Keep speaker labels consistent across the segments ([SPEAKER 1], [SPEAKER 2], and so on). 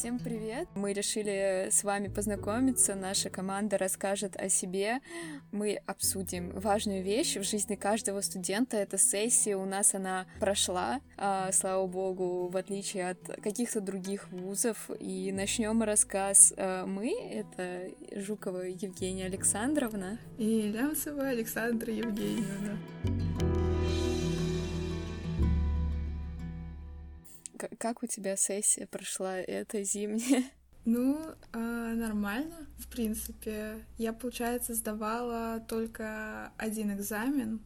[SPEAKER 1] Всем привет! Мы решили с вами познакомиться. Наша команда расскажет о себе. Мы обсудим важную вещь в жизни каждого студента. Эта сессия у нас она прошла, а, слава богу, в отличие от каких-то других вузов. И начнем рассказ а, мы. Это Жукова Евгения Александровна.
[SPEAKER 2] И Лямсова Александра Евгеньевна.
[SPEAKER 1] Как у тебя сессия прошла эта зимняя?
[SPEAKER 2] Ну, э, нормально, в принципе. Я, получается, сдавала только один экзамен.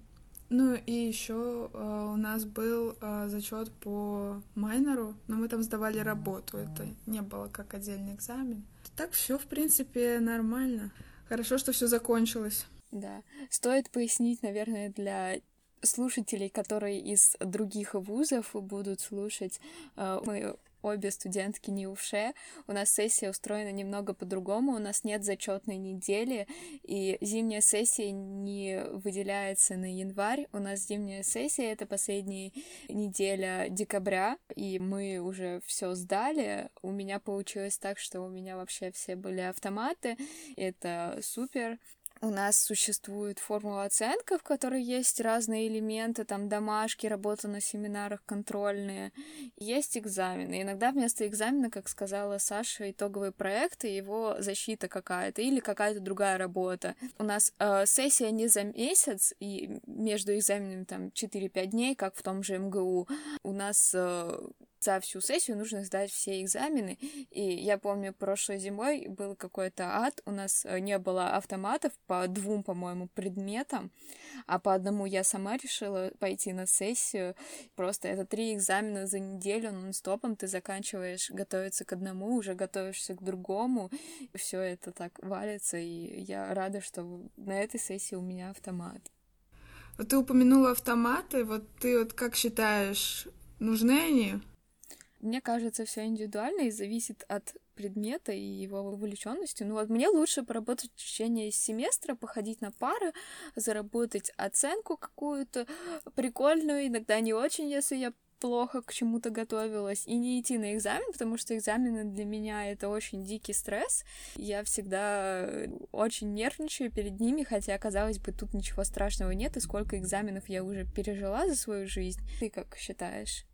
[SPEAKER 2] Ну и еще э, у нас был э, зачет по майнеру, но мы там сдавали работу. Это не было как отдельный экзамен. Так все, в принципе, нормально. Хорошо, что все закончилось.
[SPEAKER 1] Да. Стоит пояснить, наверное, для слушателей, которые из других вузов будут слушать. Э, мы обе студентки НИУШЕ. У нас сессия устроена немного по-другому. У нас нет зачетной недели, и зимняя сессия не выделяется на январь. У нас зимняя сессия — это последняя неделя декабря, и мы уже все сдали. У меня получилось так, что у меня вообще все были автоматы. Это супер у нас существует формула оценка, в которой есть разные элементы, там домашки, работа на семинарах, контрольные. Есть экзамены. Иногда вместо экзамена, как сказала Саша, итоговые проекты, его защита какая-то или какая-то другая работа. У нас э, сессия не за месяц, и между экзаменами там 4-5 дней, как в том же МГУ. У нас э, за всю сессию нужно сдать все экзамены. И я помню, прошлой зимой был какой-то ад, у нас э, не было автоматов по двум, по-моему, предметам, а по одному я сама решила пойти на сессию. Просто это три экзамена за неделю нон-стопом, ты заканчиваешь готовиться к одному, уже готовишься к другому, все это так валится, и я рада, что на этой сессии у меня автомат.
[SPEAKER 2] Вот ты упомянула автоматы, вот ты вот как считаешь, нужны они?
[SPEAKER 1] Мне кажется, все индивидуально и зависит от предмета и его вовлеченности. Ну вот мне лучше поработать в течение семестра, походить на пары, заработать оценку какую-то прикольную, иногда не очень, если я плохо к чему-то готовилась, и не идти на экзамен, потому что экзамены для меня это очень дикий стресс. Я всегда очень нервничаю перед ними, хотя, казалось бы, тут ничего страшного нет, и сколько экзаменов я уже пережила за свою жизнь. Ты как считаешь?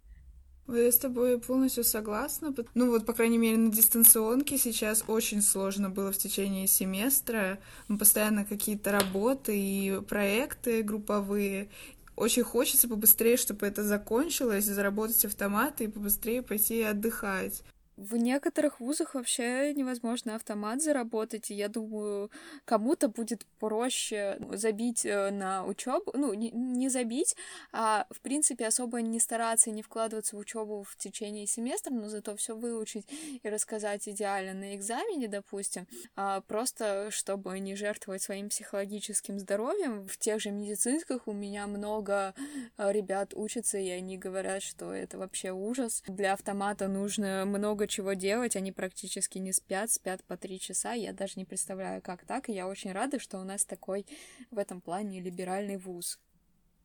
[SPEAKER 2] Я с тобой полностью согласна. Ну вот, по крайней мере, на дистанционке сейчас очень сложно было в течение семестра. Постоянно какие-то работы и проекты групповые. Очень хочется побыстрее, чтобы это закончилось, заработать автоматы и побыстрее пойти отдыхать.
[SPEAKER 1] В некоторых вузах вообще невозможно автомат заработать, и я думаю, кому-то будет проще забить э, на учебу, ну, не, не забить, а, в принципе, особо не стараться и не вкладываться в учебу в течение семестра, но зато все выучить и рассказать идеально на экзамене, допустим, а просто чтобы не жертвовать своим психологическим здоровьем. В тех же медицинских у меня много э, ребят учатся, и они говорят, что это вообще ужас. Для автомата нужно много чего делать, они практически не спят, спят по три часа, я даже не представляю, как так, и я очень рада, что у нас такой в этом плане либеральный вуз.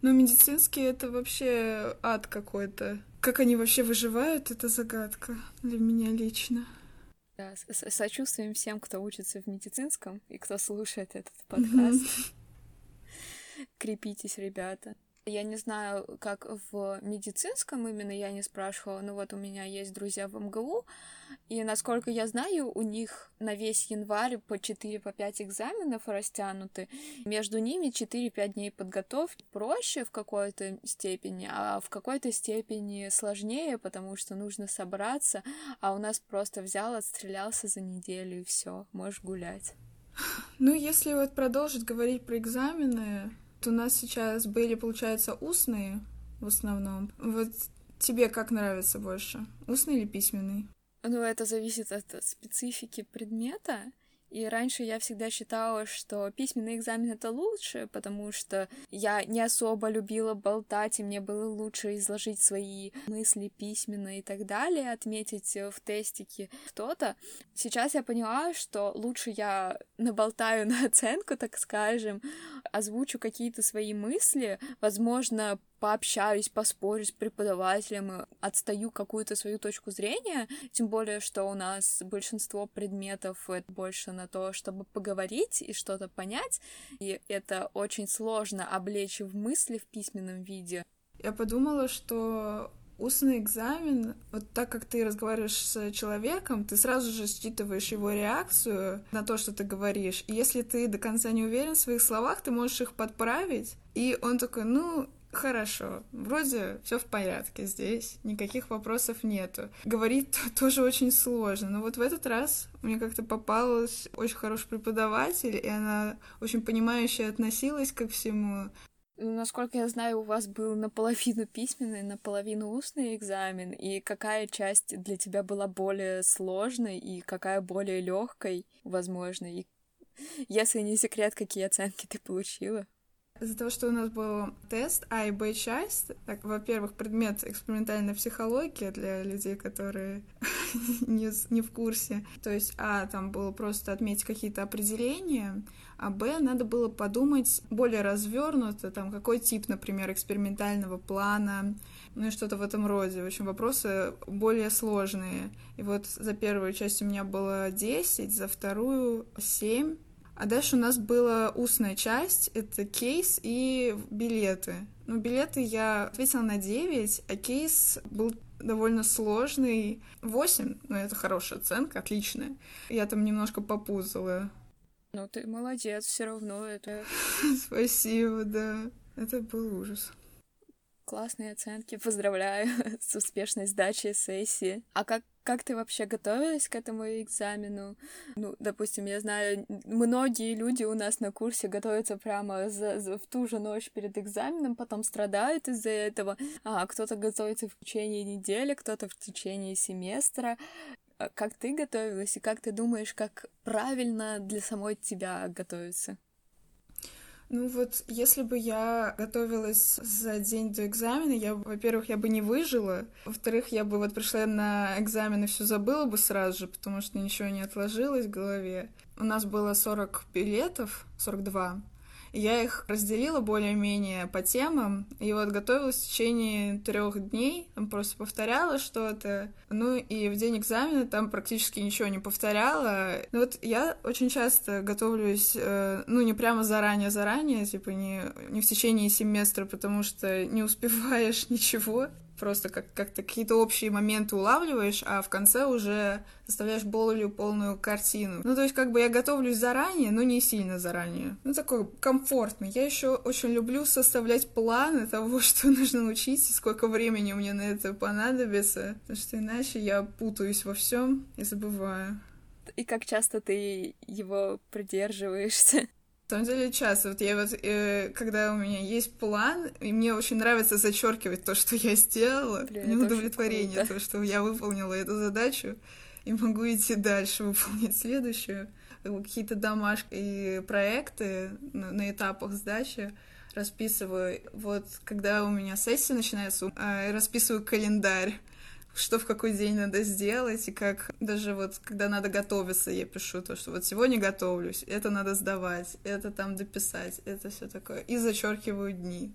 [SPEAKER 2] Ну, медицинский — это вообще ад какой-то. Как они вообще выживают, это загадка для меня лично.
[SPEAKER 1] Да, с сочувствуем всем, кто учится в медицинском и кто слушает этот подкаст. Крепитесь, ребята. Я не знаю, как в медицинском именно, я не спрашивала, но вот у меня есть друзья в МГУ, и насколько я знаю, у них на весь январь по 4-5 по экзаменов растянуты. Между ними 4-5 дней подготовки проще в какой-то степени, а в какой-то степени сложнее, потому что нужно собраться, а у нас просто взял, отстрелялся за неделю и все, можешь гулять.
[SPEAKER 2] Ну, если вот продолжить говорить про экзамены, у нас сейчас были, получается, устные в основном. Вот тебе как нравится больше, устный или письменный?
[SPEAKER 1] Ну, это зависит от специфики предмета. И раньше я всегда считала, что письменный экзамен это лучше, потому что я не особо любила болтать, и мне было лучше изложить свои мысли письменно и так далее, отметить в тестике что-то. Сейчас я поняла, что лучше я наболтаю на оценку, так скажем, озвучу какие-то свои мысли, возможно, пообщаюсь, поспорю с преподавателем, отстаю какую-то свою точку зрения, тем более, что у нас большинство предметов это больше на то, чтобы поговорить и что-то понять, и это очень сложно облечь в мысли в письменном виде.
[SPEAKER 2] Я подумала, что устный экзамен, вот так как ты разговариваешь с человеком, ты сразу же считываешь его реакцию на то, что ты говоришь. И если ты до конца не уверен в своих словах, ты можешь их подправить. И он такой, ну, Хорошо, вроде все в порядке здесь, никаких вопросов нету. Говорить тоже очень сложно, но вот в этот раз мне как-то попалась очень хороший преподаватель, и она очень понимающе относилась ко всему.
[SPEAKER 1] Насколько я знаю, у вас был наполовину письменный, наполовину устный экзамен. И какая часть для тебя была более сложной и какая более легкой, возможно? И если не секрет, какие оценки ты получила?
[SPEAKER 2] Из-за того, что у нас был тест А и Б часть, так, во-первых, предмет экспериментальной психологии для людей, которые не, не в курсе. То есть А там было просто отметить какие-то определения, а Б надо было подумать более развернуто, там какой тип, например, экспериментального плана, ну и что-то в этом роде. В общем, вопросы более сложные. И вот за первую часть у меня было 10, за вторую 7, а дальше у нас была устная часть, это кейс и билеты. Ну, билеты я ответила на 9, а кейс был довольно сложный. 8, ну, это хорошая оценка, отличная. Я там немножко попузала.
[SPEAKER 1] Ну, ты молодец, все равно это...
[SPEAKER 2] Спасибо, да. Это был ужас.
[SPEAKER 1] Классные оценки, поздравляю с успешной сдачей сессии. А как, как ты вообще готовилась к этому экзамену? Ну, допустим, я знаю, многие люди у нас на курсе готовятся прямо за, за, в ту же ночь перед экзаменом, потом страдают из-за этого. А кто-то готовится в течение недели, кто-то в течение семестра. А как ты готовилась и как ты думаешь, как правильно для самой тебя готовиться?
[SPEAKER 2] Ну вот, если бы я готовилась за день до экзамена, я, во-первых, я бы не выжила, во-вторых, я бы вот пришла на экзамен и все забыла бы сразу же, потому что ничего не отложилось в голове. У нас было 40 билетов, 42, я их разделила более-менее по темам, и вот готовилась в течение трех дней, там просто повторяла что-то, ну и в день экзамена там практически ничего не повторяла. Ну вот я очень часто готовлюсь, э, ну не прямо заранее-заранее, типа не, не в течение семестра, потому что не успеваешь ничего просто как- как-то какие-то общие моменты улавливаешь, а в конце уже составляешь более полную картину. Ну, то есть, как бы я готовлюсь заранее, но не сильно заранее. Ну, такой комфортный. Я еще очень люблю составлять планы того, что нужно учить, и сколько времени мне на это понадобится, потому что иначе я путаюсь во всем и забываю.
[SPEAKER 1] И как часто ты его придерживаешься?
[SPEAKER 2] Самом деле часто. Вот я вот, э, когда у меня есть план, и мне очень нравится зачеркивать то, что я сделала, Блин, мне удовлетворение, то, что я выполнила эту задачу, и могу идти дальше, выполнить следующую. Какие-то домашки и проекты на, на этапах сдачи расписываю. Вот когда у меня сессия начинается, э, расписываю календарь что в какой день надо сделать, и как даже вот, когда надо готовиться, я пишу то, что вот сегодня готовлюсь, это надо сдавать, это там дописать, это все такое, и зачеркиваю дни.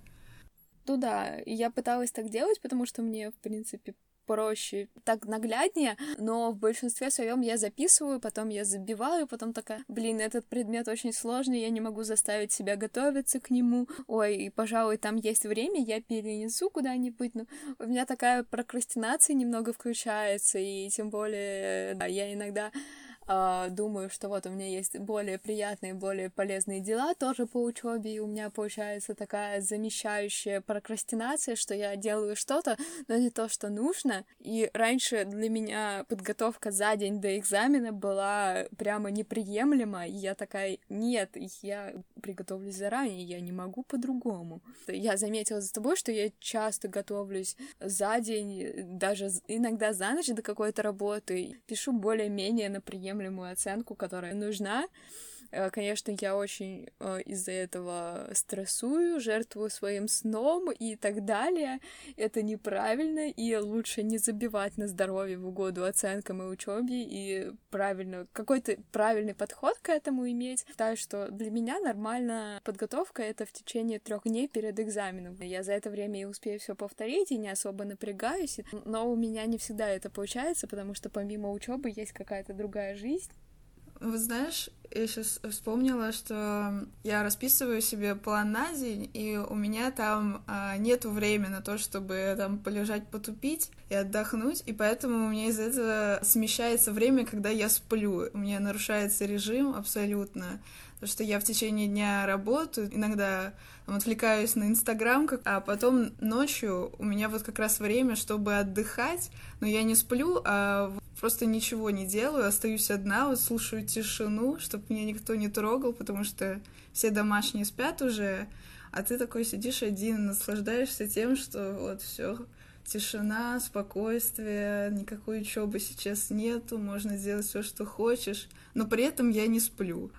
[SPEAKER 1] Ну да, я пыталась так делать, потому что мне, в принципе, проще, так нагляднее, но в большинстве своем я записываю, потом я забиваю, потом такая, блин, этот предмет очень сложный, я не могу заставить себя готовиться к нему, ой, и, пожалуй, там есть время, я перенесу куда-нибудь, но у меня такая прокрастинация немного включается, и тем более, да, я иногда Uh, думаю, что вот у меня есть более приятные, более полезные дела тоже по учебе, и у меня получается такая замещающая прокрастинация, что я делаю что-то, но не то, что нужно. И раньше для меня подготовка за день до экзамена была прямо неприемлема, и я такая, нет, я приготовлюсь заранее, я не могу по-другому. Я заметила за тобой, что я часто готовлюсь за день, даже иногда за ночь до какой-то работы, пишу более-менее на приемлемую оценку, которая нужна. Э, конечно, я очень э, из-за этого стрессую, жертвую своим сном и так далее. Это неправильно, и лучше не забивать на здоровье в угоду оценкам и учебе, и правильно, какой-то правильный подход к этому иметь. Считаю, что для меня нормально подготовка — это в течение трех дней перед экзаменом. Я за это время и успею все повторить, и не особо напрягаюсь, но у меня не всегда это получается, потому что помимо учебы есть какая-то другая жизнь.
[SPEAKER 2] Вот знаешь, я сейчас вспомнила, что я расписываю себе план на день, и у меня там а, нету времени на то, чтобы там полежать, потупить и отдохнуть, и поэтому у меня из этого смещается время, когда я сплю. У меня нарушается режим абсолютно, потому что я в течение дня работаю, иногда там, отвлекаюсь на Инстаграм, а потом ночью у меня вот как раз время, чтобы отдыхать, но я не сплю, а просто ничего не делаю, остаюсь одна, вот слушаю тишину, чтобы меня никто не трогал, потому что все домашние спят уже, а ты такой сидишь один, наслаждаешься тем, что вот все тишина, спокойствие, никакой учебы сейчас нету, можно делать все, что хочешь, но при этом я не сплю.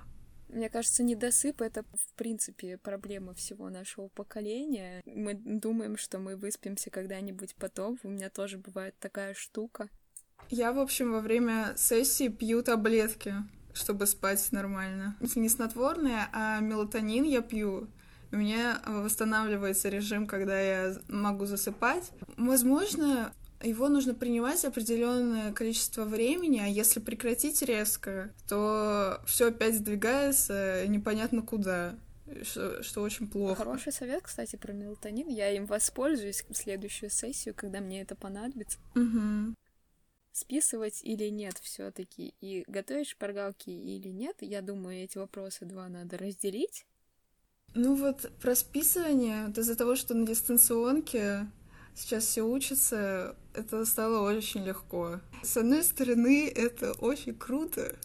[SPEAKER 1] Мне кажется, недосып — это, в принципе, проблема всего нашего поколения. Мы думаем, что мы выспимся когда-нибудь потом. У меня тоже бывает такая штука.
[SPEAKER 2] Я, в общем, во время сессии пью таблетки, чтобы спать нормально. Не снотворные, а мелатонин я пью. У меня восстанавливается режим, когда я могу засыпать. Возможно, его нужно принимать определенное количество времени, а если прекратить резко, то все опять сдвигается непонятно куда. Что, что очень плохо.
[SPEAKER 1] Хороший совет, кстати, про мелатонин. Я им воспользуюсь в следующую сессию, когда мне это понадобится.
[SPEAKER 2] Угу.
[SPEAKER 1] Списывать или нет все-таки и готовить шпаргалки или нет, я думаю, эти вопросы два надо разделить.
[SPEAKER 2] Ну вот про списывание, вот из-за того, что на дистанционке сейчас все учатся, это стало очень легко. С одной стороны, это очень круто,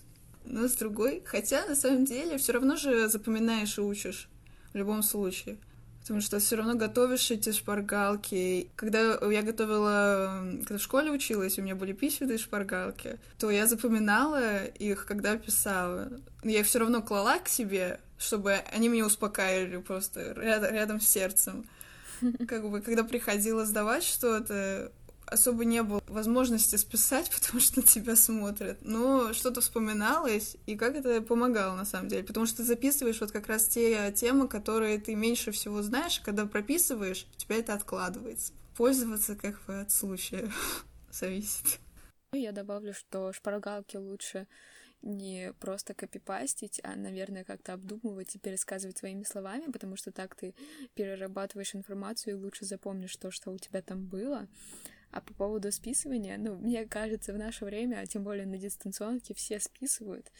[SPEAKER 2] но с другой, хотя на самом деле все равно же запоминаешь и учишь в любом случае. Потому что все равно готовишь эти шпаргалки. Когда я готовила, когда в школе училась, у меня были письменные шпаргалки, то я запоминала их, когда писала. Но я их все равно клала к себе, чтобы они меня успокаивали просто рядом, рядом с сердцем. Как бы, когда приходила сдавать что-то, особо не было возможности списать, потому что на тебя смотрят. Но что-то вспоминалось, и как это помогало на самом деле. Потому что ты записываешь вот как раз те темы, которые ты меньше всего знаешь, когда прописываешь, у тебя это откладывается. Пользоваться как бы от случая зависит.
[SPEAKER 1] Я добавлю, что шпаргалки лучше не просто копипастить, а, наверное, как-то обдумывать и пересказывать своими словами, потому что так ты перерабатываешь информацию и лучше запомнишь то, что у тебя там было. А по поводу списывания, ну, мне кажется, в наше время, а тем более на дистанционке, все списывают.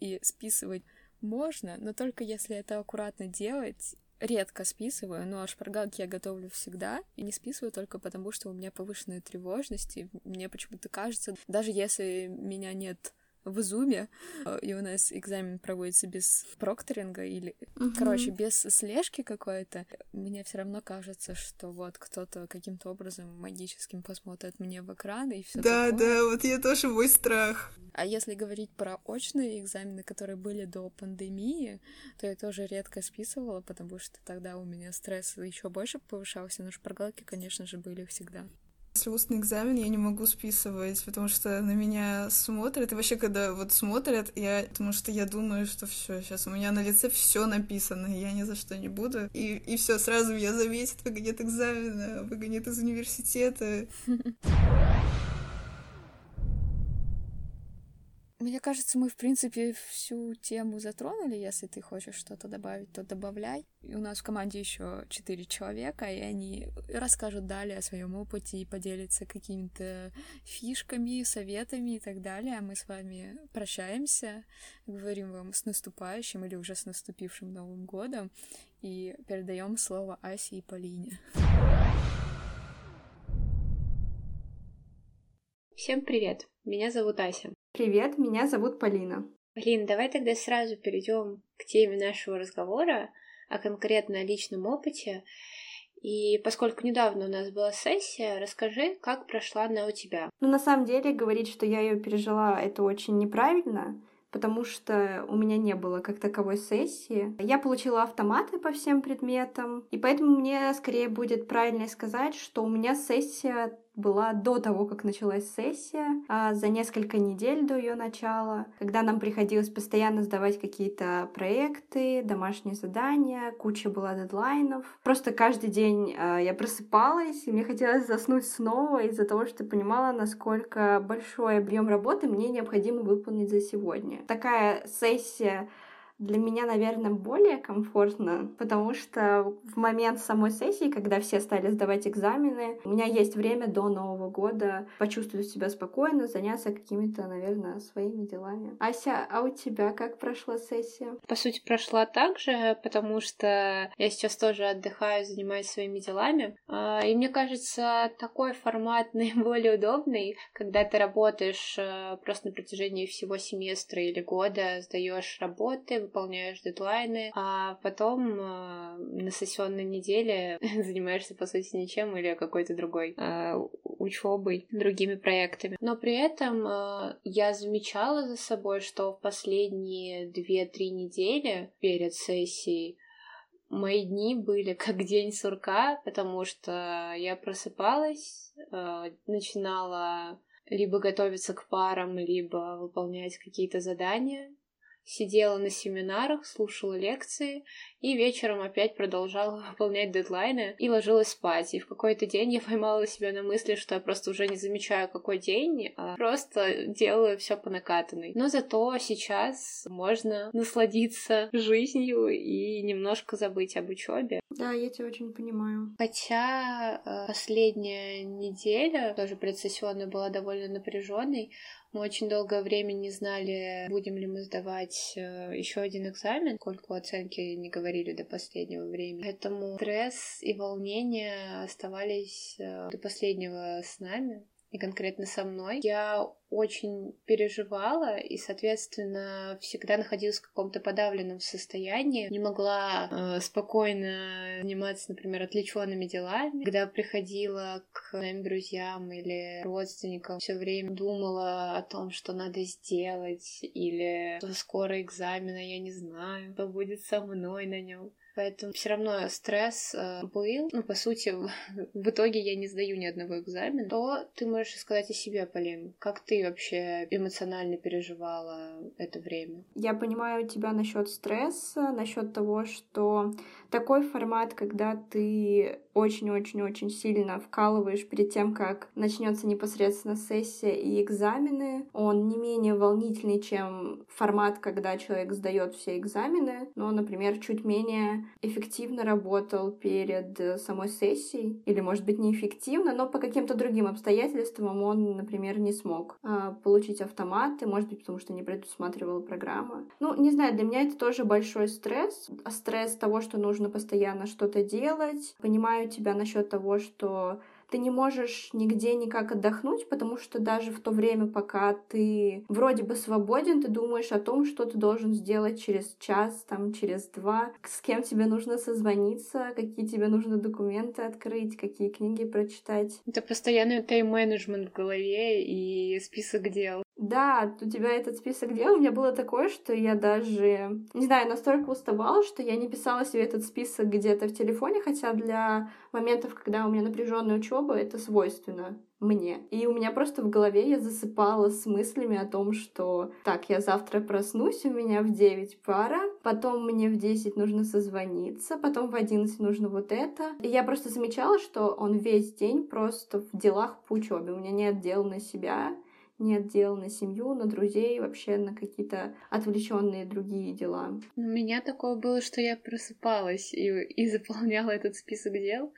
[SPEAKER 1] И списывать можно, но только если это аккуратно делать. Редко списываю, но шпаргалки я готовлю всегда. И не списываю только потому, что у меня повышенная тревожность. И мне почему-то кажется, даже если меня нет в зуме, э, и у нас экзамен проводится без прокторинга или, угу. короче, без слежки какой-то, мне все равно кажется, что вот кто-то каким-то образом магическим посмотрит мне в экран и все
[SPEAKER 2] Да,
[SPEAKER 1] такое.
[SPEAKER 2] да, вот я тоже мой страх.
[SPEAKER 1] А если говорить про очные экзамены, которые были до пандемии, то я тоже редко списывала, потому что тогда у меня стресс еще больше повышался, но шпаргалки, конечно же, были всегда.
[SPEAKER 2] Если устный экзамен, я не могу списывать, потому что на меня смотрят. И вообще, когда вот смотрят, я, потому что я думаю, что все, сейчас у меня на лице все написано, я ни за что не буду. И, и все, сразу меня заметят, выгонят экзамена, выгонят из университета.
[SPEAKER 1] Мне кажется, мы, в принципе, всю тему затронули. Если ты хочешь что-то добавить, то добавляй. И у нас в команде еще четыре человека, и они расскажут далее о своем опыте и поделятся какими-то фишками, советами и так далее. А мы с вами прощаемся, говорим вам с наступающим или уже с наступившим Новым годом и передаем слово Асе и Полине.
[SPEAKER 3] Всем привет! Меня зовут Ася.
[SPEAKER 4] Привет, меня зовут Полина.
[SPEAKER 3] Полин, давай тогда сразу перейдем к теме нашего разговора, а конкретно о личном опыте. И поскольку недавно у нас была сессия, расскажи, как прошла она у тебя.
[SPEAKER 4] Ну, на самом деле, говорить, что я ее пережила, это очень неправильно, потому что у меня не было как таковой сессии. Я получила автоматы по всем предметам, и поэтому мне скорее будет правильно сказать, что у меня сессия была до того, как началась сессия, а за несколько недель до ее начала, когда нам приходилось постоянно сдавать какие-то проекты, домашние задания, куча была дедлайнов. Просто каждый день а, я просыпалась, и мне хотелось заснуть снова из-за того, что понимала, насколько большой объем работы мне необходимо выполнить за сегодня. Такая сессия для меня, наверное, более комфортно, потому что в момент самой сессии, когда все стали сдавать экзамены, у меня есть время до Нового года почувствовать себя спокойно, заняться какими-то, наверное, своими делами. Ася, а у тебя как прошла сессия?
[SPEAKER 3] По сути, прошла так же, потому что я сейчас тоже отдыхаю, занимаюсь своими делами. А, и мне кажется, такой формат наиболее удобный, когда ты работаешь э, просто на протяжении всего семестра или года, сдаешь работы, выполняешь дедлайны, а потом э, на сессионной неделе занимаешься, по сути, ничем или какой-то другой э, учебой, другими проектами. Но при этом э, я замечала за собой, что в последние 2-3 недели перед сессией мои дни были как день сурка, потому что я просыпалась, начинала либо готовиться к парам, либо выполнять какие-то задания сидела на семинарах, слушала лекции и вечером опять продолжала выполнять дедлайны и ложилась спать. И в какой-то день я поймала себя на мысли, что я просто уже не замечаю, какой день, а просто делаю все по накатанной. Но зато сейчас можно насладиться жизнью и немножко забыть об учебе.
[SPEAKER 4] Да, я тебя очень понимаю.
[SPEAKER 3] Хотя э, последняя неделя, тоже предсессионная, была довольно напряженной, мы очень долгое время не знали, будем ли мы сдавать э, еще один экзамен, сколько оценки не говорили до последнего времени. Поэтому стресс и волнение оставались э, до последнего с нами и конкретно со мной. Я очень переживала и, соответственно, всегда находилась в каком-то подавленном состоянии. Не могла э, спокойно заниматься, например, отвлеченными делами. Когда приходила к моим друзьям или родственникам, все время думала о том, что надо сделать, или что скоро экзамена, я не знаю, что будет со мной на нем. Поэтому все равно стресс э, был. Ну, по сути, в, итоге я не сдаю ни одного экзамена. Что ты можешь сказать о себе, Полин? Как ты вообще эмоционально переживала это время?
[SPEAKER 4] Я понимаю тебя насчет стресса, насчет того, что такой формат, когда ты очень-очень-очень сильно вкалываешь перед тем, как начнется непосредственно сессия и экзамены. Он не менее волнительный, чем формат, когда человек сдает все экзамены, но, например, чуть менее эффективно работал перед самой сессией, или, может быть, неэффективно, но по каким-то другим обстоятельствам он, например, не смог а, получить автоматы, может быть, потому что не предусматривала программа. Ну, не знаю, для меня это тоже большой стресс, стресс того, что нужно постоянно что-то делать, понимаю тебя насчет того, что ты не можешь нигде никак отдохнуть, потому что даже в то время, пока ты вроде бы свободен, ты думаешь о том, что ты должен сделать через час, там, через два, с кем тебе нужно созвониться, какие тебе нужно документы открыть, какие книги прочитать.
[SPEAKER 3] Это постоянный тайм-менеджмент в голове и список дел.
[SPEAKER 4] Да, у тебя этот список дел. У меня было такое, что я даже, не знаю, настолько уставала, что я не писала себе этот список где-то в телефоне, хотя для моментов, когда у меня напряженная учеба, это свойственно мне. И у меня просто в голове я засыпала с мыслями о том, что так, я завтра проснусь, у меня в 9 пара, потом мне в 10 нужно созвониться, потом в 11 нужно вот это. И я просто замечала, что он весь день просто в делах по учебе. У меня нет дел на себя, нет дел на семью, на друзей, вообще на какие-то отвлеченные другие дела.
[SPEAKER 3] У меня такое было, что я просыпалась и, и заполняла этот список дел,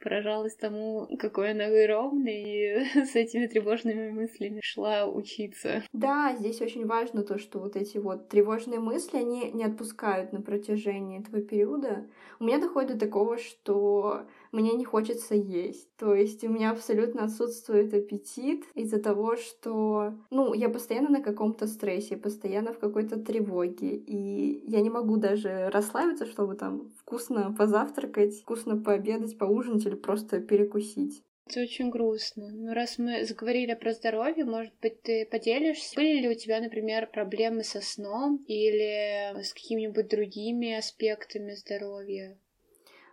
[SPEAKER 3] поражалась тому, какой она огромный, и с этими тревожными мыслями шла учиться.
[SPEAKER 4] Да, здесь очень важно то, что вот эти вот тревожные мысли, они не отпускают на протяжении этого периода. У меня доходит до такого, что мне не хочется есть. То есть у меня абсолютно отсутствует аппетит из-за того, что, ну, я постоянно на каком-то стрессе, постоянно в какой-то тревоге, и я не могу даже расслабиться, чтобы там вкусно позавтракать, вкусно пообедать, поужинать или просто перекусить.
[SPEAKER 3] Это очень грустно. Но ну, раз мы заговорили про здоровье, может быть, ты поделишься? Были ли у тебя, например, проблемы со сном или с какими-нибудь другими аспектами здоровья?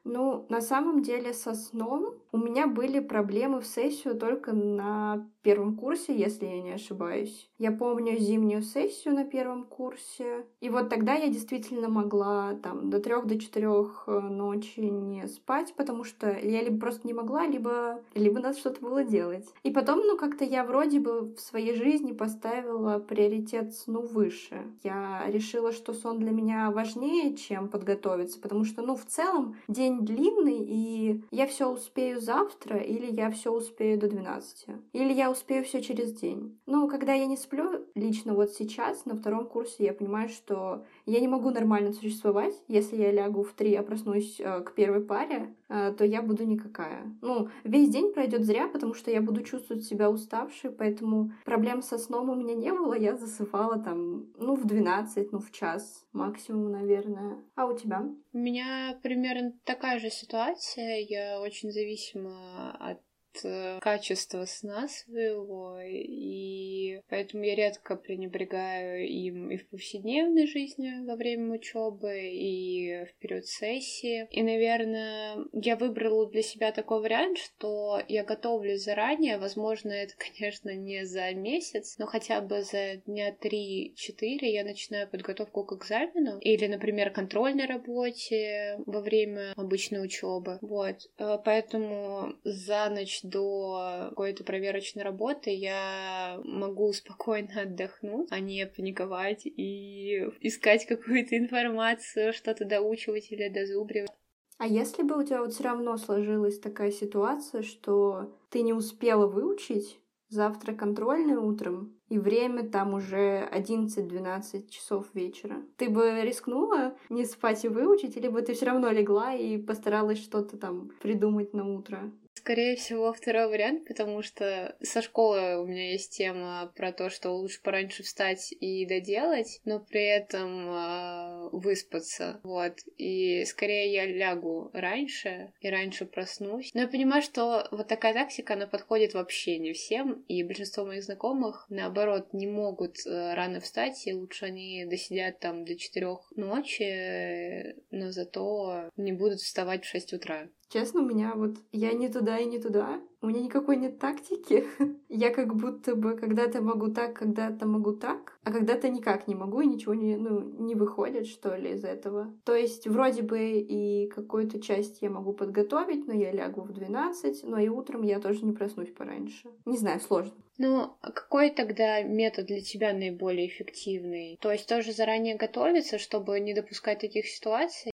[SPEAKER 4] Ну, на самом деле со сном у меня были проблемы в сессию только на первом курсе, если я не ошибаюсь. Я помню зимнюю сессию на первом курсе. И вот тогда я действительно могла там до трех до четырех э, ночи не спать, потому что я либо просто не могла, либо, либо надо что-то было делать. И потом, ну, как-то я вроде бы в своей жизни поставила приоритет сну выше. Я решила, что сон для меня важнее, чем подготовиться, потому что, ну, в целом день длинный, и я все успею завтра, или я все успею до 12. Или я успею все через день. Но когда я не сплю, лично вот сейчас, на втором курсе, я понимаю, что я не могу нормально существовать. Если я лягу в три, а проснусь э, к первой паре, э, то я буду никакая. Ну, весь день пройдет зря, потому что я буду чувствовать себя уставшей, поэтому проблем со сном у меня не было. Я засыпала там, ну, в 12, ну, в час максимум, наверное. А у тебя?
[SPEAKER 3] У меня примерно такая же ситуация. Я очень зависима от Э, качество сна своего, и поэтому я редко пренебрегаю им и в повседневной жизни во время учебы, и в период сессии. И, наверное, я выбрала для себя такой вариант, что я готовлюсь заранее. Возможно, это, конечно, не за месяц, но хотя бы за дня 3-4 я начинаю подготовку к экзамену или, например, контрольной работе во время обычной учебы. Вот. Э, поэтому за ночь до какой-то проверочной работы я могу спокойно отдохнуть, а не паниковать и искать какую-то информацию, что-то доучивать или дозубривать.
[SPEAKER 4] А если бы у тебя вот все равно сложилась такая ситуация, что ты не успела выучить, завтра контрольный утром, и время там уже 11-12 часов вечера. Ты бы рискнула не спать и выучить, или бы ты все равно легла и постаралась что-то там придумать на утро?
[SPEAKER 3] Скорее всего, второй вариант, потому что со школы у меня есть тема про то, что лучше пораньше встать и доделать, но при этом э, выспаться. Вот. И скорее я лягу раньше и раньше проснусь. Но я понимаю, что вот такая тактика, она подходит вообще не всем, и большинство моих знакомых, наоборот, не могут э, рано встать, и лучше они досидят там до четырех ночи, но зато не будут вставать в 6 утра.
[SPEAKER 4] Честно, у меня вот я не туда и не туда. У меня никакой нет тактики. я как будто бы когда-то могу так, когда-то могу так, а когда-то никак не могу, и ничего не, ну, не выходит, что ли, из этого. То есть вроде бы и какую-то часть я могу подготовить, но я лягу в 12, но и утром я тоже не проснусь пораньше. Не знаю, сложно.
[SPEAKER 3] Ну, а какой тогда метод для тебя наиболее эффективный? То есть тоже заранее готовиться, чтобы не допускать таких ситуаций?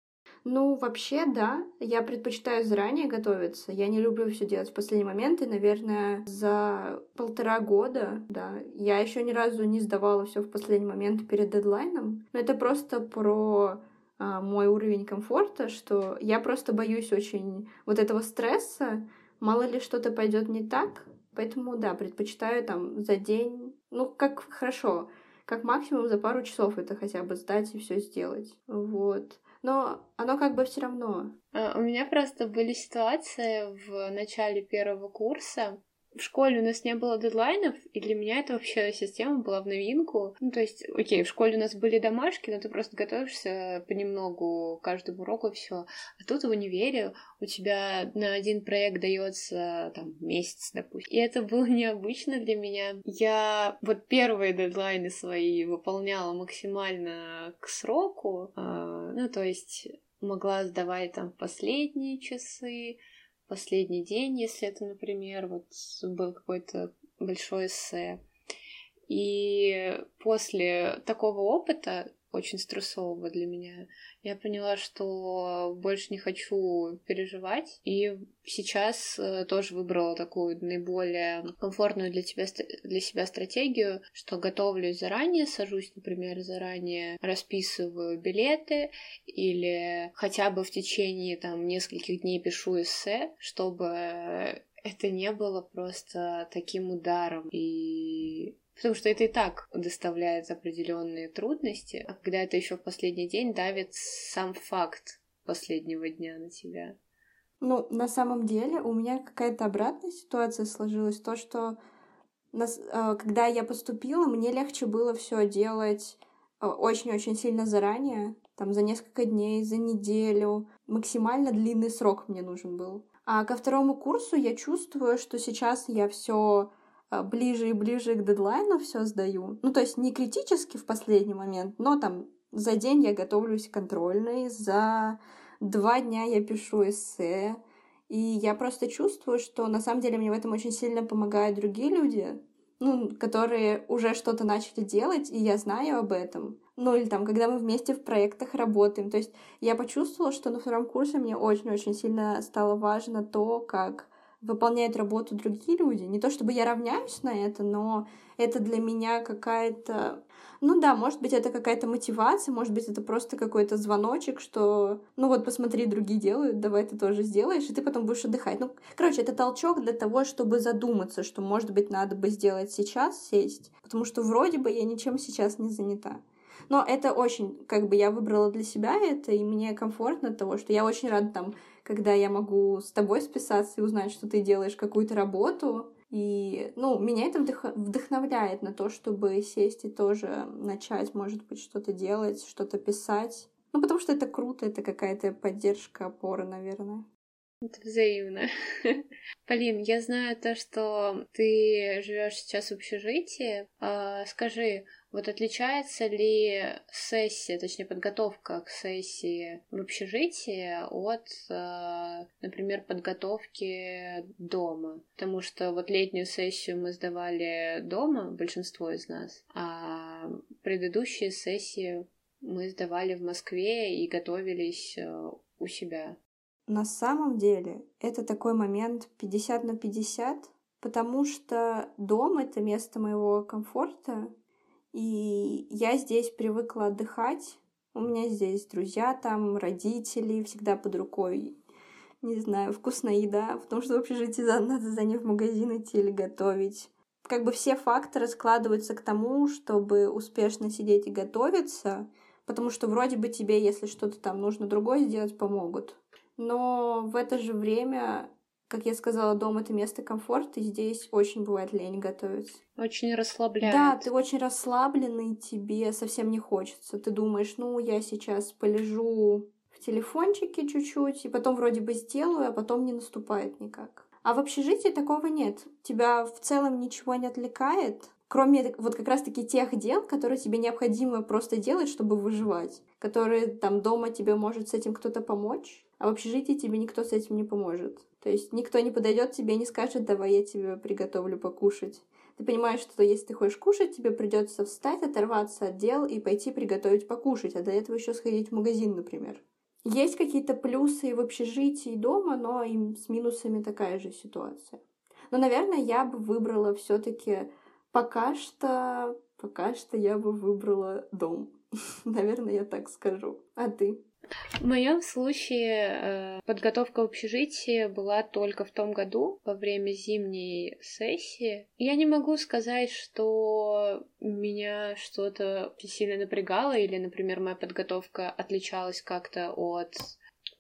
[SPEAKER 4] Ну, вообще, да. Я предпочитаю заранее готовиться. Я не люблю все делать в последний момент. И, наверное, за полтора года, да, я еще ни разу не сдавала все в последний момент перед дедлайном. Но это просто про а, мой уровень комфорта, что я просто боюсь очень вот этого стресса. Мало ли что-то пойдет не так. Поэтому, да, предпочитаю там за день. Ну, как хорошо как максимум за пару часов это хотя бы сдать и все сделать. Вот но оно как бы все равно.
[SPEAKER 3] А, у меня просто были ситуации в начале первого курса, в школе у нас не было дедлайнов, и для меня это вообще система была в новинку. Ну, то есть, окей, в школе у нас были домашки, но ты просто готовишься понемногу каждому уроку все. А тут в универе у тебя на один проект дается там месяц, допустим. И это было необычно для меня. Я вот первые дедлайны свои выполняла максимально к сроку. Ну, то есть могла сдавать там последние часы, последний день, если это, например, вот был какой-то большой эссе. И после такого опыта очень стрессового для меня. Я поняла, что больше не хочу переживать, и сейчас э, тоже выбрала такую наиболее комфортную для тебя для себя стратегию, что готовлюсь заранее, сажусь, например, заранее, расписываю билеты или хотя бы в течение там нескольких дней пишу эссе, чтобы это не было просто таким ударом и Потому что это и так доставляет определенные трудности, а когда это еще в последний день давит сам факт последнего дня на тебя.
[SPEAKER 4] Ну, на самом деле у меня какая-то обратная ситуация сложилась. То, что нас, э, когда я поступила, мне легче было все делать э, очень-очень сильно заранее, там за несколько дней, за неделю. Максимально длинный срок мне нужен был. А ко второму курсу я чувствую, что сейчас я все ближе и ближе к дедлайну все сдаю. Ну, то есть не критически в последний момент, но там за день я готовлюсь контрольный, за два дня я пишу эссе, и я просто чувствую, что на самом деле мне в этом очень сильно помогают другие люди, ну, которые уже что-то начали делать, и я знаю об этом. Ну, или там, когда мы вместе в проектах работаем. То есть я почувствовала, что на втором курсе мне очень-очень сильно стало важно то, как выполняют работу другие люди. Не то чтобы я равняюсь на это, но это для меня какая-то... Ну да, может быть, это какая-то мотивация, может быть, это просто какой-то звоночек, что, ну вот, посмотри, другие делают, давай ты тоже сделаешь, и ты потом будешь отдыхать. Ну, короче, это толчок для того, чтобы задуматься, что, может быть, надо бы сделать сейчас, сесть, потому что вроде бы я ничем сейчас не занята. Но это очень, как бы я выбрала для себя это, и мне комфортно от того, что я очень рада там, когда я могу с тобой списаться и узнать, что ты делаешь какую-то работу. И, ну, меня это вдох... вдохновляет на то, чтобы сесть и тоже начать, может быть, что-то делать, что-то писать. Ну, потому что это круто, это какая-то поддержка, опора, наверное.
[SPEAKER 3] Это взаимно. Полин, я знаю то, что ты живешь сейчас в общежитии. А, скажи, вот отличается ли сессия, точнее подготовка к сессии в общежитии от, э, например, подготовки дома? Потому что вот летнюю сессию мы сдавали дома, большинство из нас, а предыдущие сессии мы сдавали в Москве и готовились э, у себя.
[SPEAKER 4] На самом деле это такой момент 50 на 50, потому что дом — это место моего комфорта, и я здесь привыкла отдыхать. У меня здесь друзья там, родители, всегда под рукой. Не знаю, вкусная еда, потому что в общежитии надо за ней в магазин идти или готовить. Как бы все факторы складываются к тому, чтобы успешно сидеть и готовиться, потому что вроде бы тебе, если что-то там нужно другое сделать, помогут. Но в это же время как я сказала, дом — это место комфорта, и здесь очень бывает лень готовить.
[SPEAKER 3] Очень расслабляет.
[SPEAKER 4] Да, ты очень расслабленный, тебе совсем не хочется. Ты думаешь, ну, я сейчас полежу в телефончике чуть-чуть, и потом вроде бы сделаю, а потом не наступает никак. А в общежитии такого нет. Тебя в целом ничего не отвлекает, кроме вот как раз-таки тех дел, которые тебе необходимо просто делать, чтобы выживать, которые там дома тебе может с этим кто-то помочь, а в общежитии тебе никто с этим не поможет. То есть никто не подойдет тебе и не скажет, давай я тебе приготовлю покушать. Ты понимаешь, что если ты хочешь кушать, тебе придется встать, оторваться от дел и пойти приготовить покушать, а до этого еще сходить в магазин, например. Есть какие-то плюсы в общежитии и дома, но и с минусами такая же ситуация. Но, наверное, я бы выбрала все-таки пока что, пока что я бы выбрала дом. Наверное, я так скажу. А ты?
[SPEAKER 3] В моем случае э, подготовка в общежитии была только в том году, во время зимней сессии. Я не могу сказать, что меня что-то сильно напрягало, или, например, моя подготовка отличалась как-то от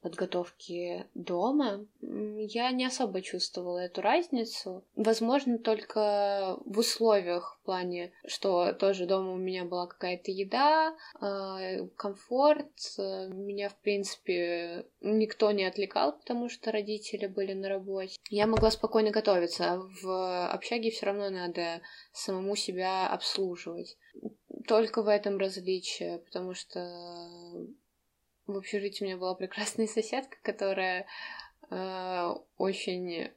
[SPEAKER 3] подготовки дома, я не особо чувствовала эту разницу. Возможно, только в условиях в плане, что тоже дома у меня была какая-то еда, а, комфорт. Меня, в принципе, никто не отвлекал, потому что родители были на работе. Я могла спокойно готовиться, а в общаге все равно надо самому себя обслуживать. Только в этом различие, потому что в общежитии у меня была прекрасная соседка, которая э, очень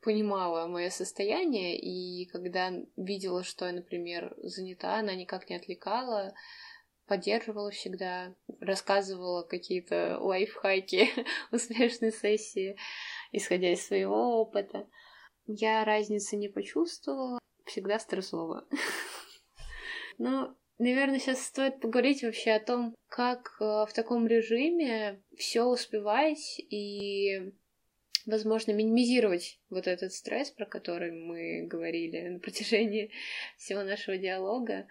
[SPEAKER 3] понимала мое состояние, и когда видела, что я, например, занята, она никак не отвлекала, поддерживала всегда, рассказывала какие-то лайфхаки успешной сессии, исходя из своего опыта. Я разницы не почувствовала, всегда стрессово. Но Наверное, сейчас стоит поговорить вообще о том, как э, в таком режиме все успевать и, возможно, минимизировать вот этот стресс, про который мы говорили на протяжении всего нашего диалога.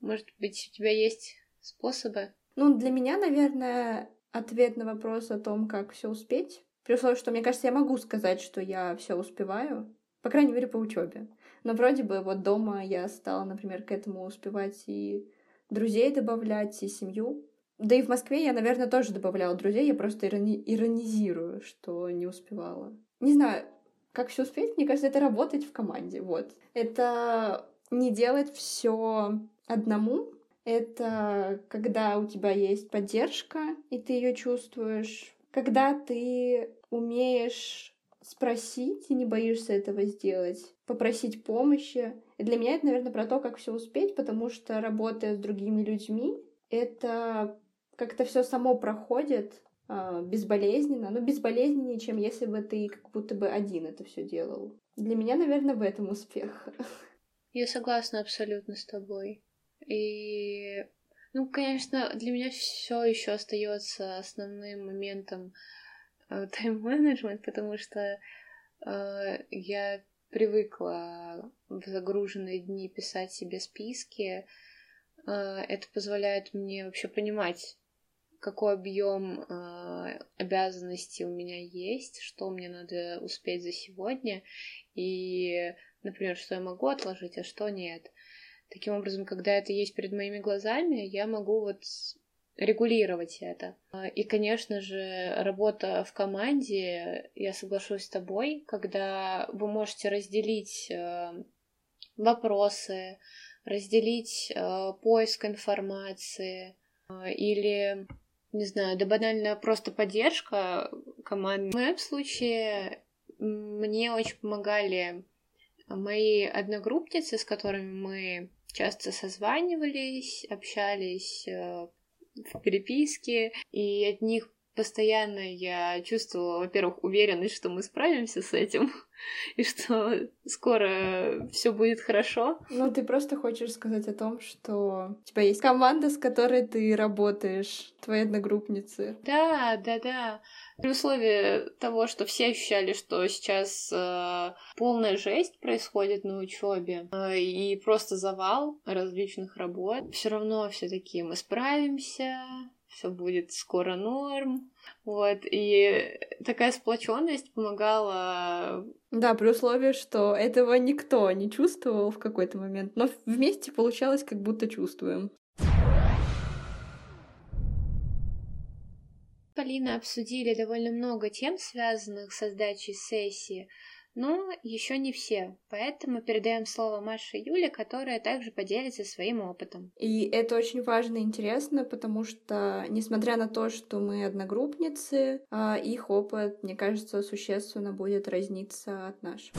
[SPEAKER 3] Может быть, у тебя есть способы?
[SPEAKER 4] Ну, для меня, наверное, ответ на вопрос о том, как все успеть, При условии, что, мне кажется, я могу сказать, что я все успеваю, по крайней мере, по учебе. Но вроде бы вот дома я стала, например, к этому успевать и друзей добавлять, и семью. Да и в Москве я, наверное, тоже добавляла друзей, я просто ирони- иронизирую, что не успевала. Не знаю, как все успеть, мне кажется, это работать в команде, вот. Это не делать все одному, это когда у тебя есть поддержка, и ты ее чувствуешь, когда ты умеешь спросить не боишься этого сделать, попросить помощи. И для меня это, наверное, про то, как все успеть, потому что работая с другими людьми, это как-то все само проходит э, безболезненно, но безболезненнее, чем если бы ты как будто бы один это все делал. Для меня, наверное, в этом успех.
[SPEAKER 3] Я согласна абсолютно с тобой. И, ну, конечно, для меня все еще остается основным моментом тайм-менеджмент, потому что э, я привыкла в загруженные дни писать себе списки. Э, это позволяет мне вообще понимать, какой объем э, обязанностей у меня есть, что мне надо успеть за сегодня, и, например, что я могу отложить, а что нет. Таким образом, когда это есть перед моими глазами, я могу вот регулировать это. И, конечно же, работа в команде, я соглашусь с тобой, когда вы можете разделить э, вопросы, разделить э, поиск информации э, или, не знаю, да банально просто поддержка команды. В моем случае мне очень помогали мои одногруппницы, с которыми мы часто созванивались, общались в переписке, и от них постоянно я чувствовала, во-первых, уверенность, что мы справимся с этим, и что скоро все будет хорошо.
[SPEAKER 4] Ну, ты просто хочешь сказать о том, что у тебя есть команда, с которой ты работаешь, твои одногруппницы.
[SPEAKER 3] Да, да, да. При условии того, что все ощущали, что сейчас э, полная жесть происходит на учебе э, и просто завал различных работ, все равно все таки мы справимся, все будет скоро норм. Вот, и такая сплоченность помогала...
[SPEAKER 4] Да, при условии, что этого никто не чувствовал в какой-то момент, но вместе получалось, как будто чувствуем.
[SPEAKER 3] Полина обсудили довольно много тем, связанных с сдачей сессии, но еще не все, поэтому передаем слово Маше и Юле, которая также поделится своим опытом.
[SPEAKER 4] И это очень важно и интересно, потому что, несмотря на то, что мы одногруппницы, а, их опыт, мне кажется, существенно будет разниться от нашего.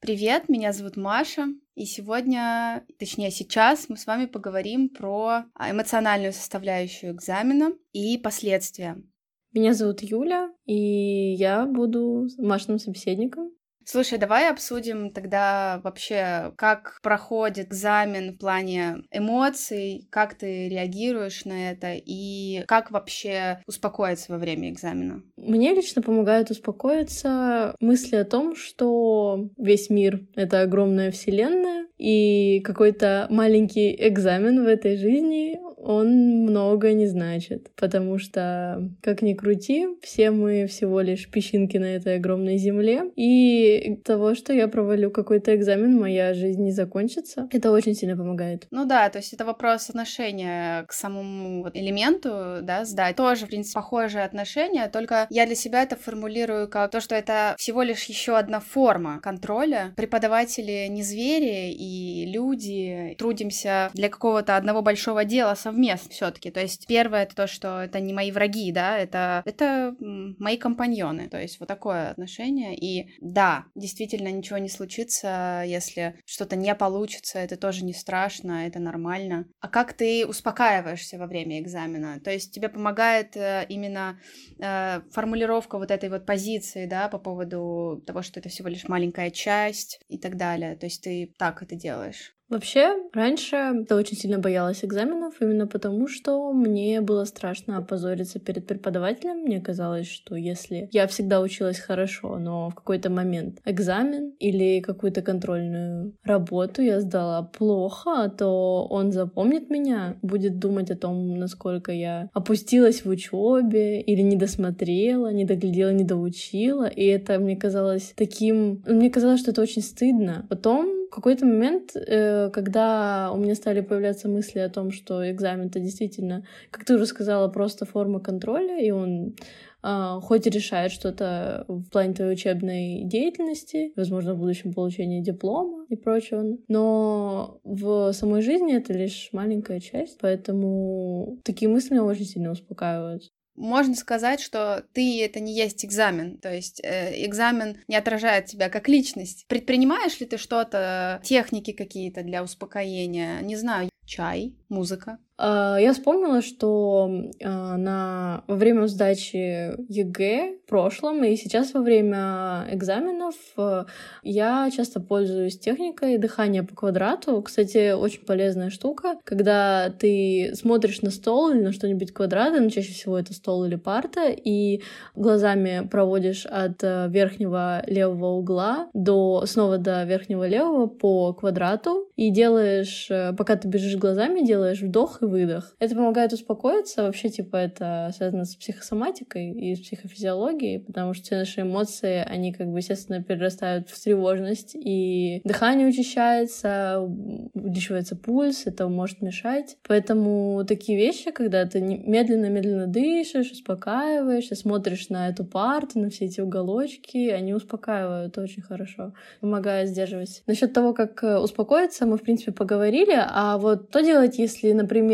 [SPEAKER 5] Привет, меня зовут Маша, и сегодня, точнее сейчас, мы с вами поговорим про эмоциональную составляющую экзамена и последствия.
[SPEAKER 6] Меня зовут Юля, и я буду Машиным собеседником.
[SPEAKER 5] Слушай, давай обсудим тогда вообще, как проходит экзамен в плане эмоций, как ты реагируешь на это и как вообще успокоиться во время экзамена.
[SPEAKER 6] Мне лично помогает успокоиться мысли о том, что весь мир — это огромная вселенная, и какой-то маленький экзамен в этой жизни он много не значит, потому что, как ни крути, все мы всего лишь песчинки на этой огромной земле, и того, что я провалю какой-то экзамен, моя жизнь не закончится, это очень сильно помогает.
[SPEAKER 5] Ну да, то есть это вопрос отношения к самому элементу, да, сдать. Тоже, в принципе, похожее отношение, только я для себя это формулирую как то, что это всего лишь еще одна форма контроля. Преподаватели не звери, и люди трудимся для какого-то одного большого дела совместно совместно все-таки. То есть первое это то, что это не мои враги, да, это, это мои компаньоны. То есть вот такое отношение. И да, действительно ничего не случится, если что-то не получится, это тоже не страшно, это нормально. А как ты успокаиваешься во время экзамена? То есть тебе помогает э, именно э, формулировка вот этой вот позиции, да, по поводу того, что это всего лишь маленькая часть и так далее. То есть ты так это делаешь.
[SPEAKER 6] Вообще, раньше я очень сильно боялась экзаменов, именно потому, что мне было страшно опозориться перед преподавателем. Мне казалось, что если я всегда училась хорошо, но в какой-то момент экзамен или какую-то контрольную работу я сдала плохо, то он запомнит меня, будет думать о том, насколько я опустилась в учебе или не досмотрела, не доглядела, не доучила. И это мне казалось таким... Мне казалось, что это очень стыдно. Потом какой-то момент, э, когда у меня стали появляться мысли о том, что экзамен это действительно, как ты уже сказала, просто форма контроля, и он а, хоть и решает что-то в плане твоей учебной деятельности, возможно, в будущем получении диплома и прочего, но в самой жизни это лишь маленькая часть, поэтому такие мысли меня очень сильно успокаивают
[SPEAKER 5] можно сказать, что ты это не есть экзамен, то есть э, экзамен не отражает тебя как личность. Предпринимаешь ли ты что-то, техники какие-то для успокоения, не знаю, чай, музыка?
[SPEAKER 6] А, я вспомнила, что а, на... во время сдачи ЕГЭ в прошлом и сейчас во время экзаменов а, я часто пользуюсь техникой дыхания по квадрату. Кстати, очень полезная штука. Когда ты смотришь на стол или на что-нибудь квадратное, но чаще всего это стол или парта, и глазами проводишь от верхнего левого угла до снова до верхнего левого по квадрату и делаешь, пока ты бежишь глазами, делаешь вдох и выдох. Это помогает успокоиться. Вообще, типа, это связано с психосоматикой и с психофизиологией, потому что все наши эмоции, они, как бы, естественно, перерастают в тревожность, и дыхание учащается, увеличивается пульс, это может мешать. Поэтому такие вещи, когда ты медленно-медленно дышишь, успокаиваешься, смотришь на эту парту, на все эти уголочки, они успокаивают очень хорошо, помогая сдерживать. Насчет того, как э, успокоиться, мы, в принципе, поговорили, а вот что делать, если, например,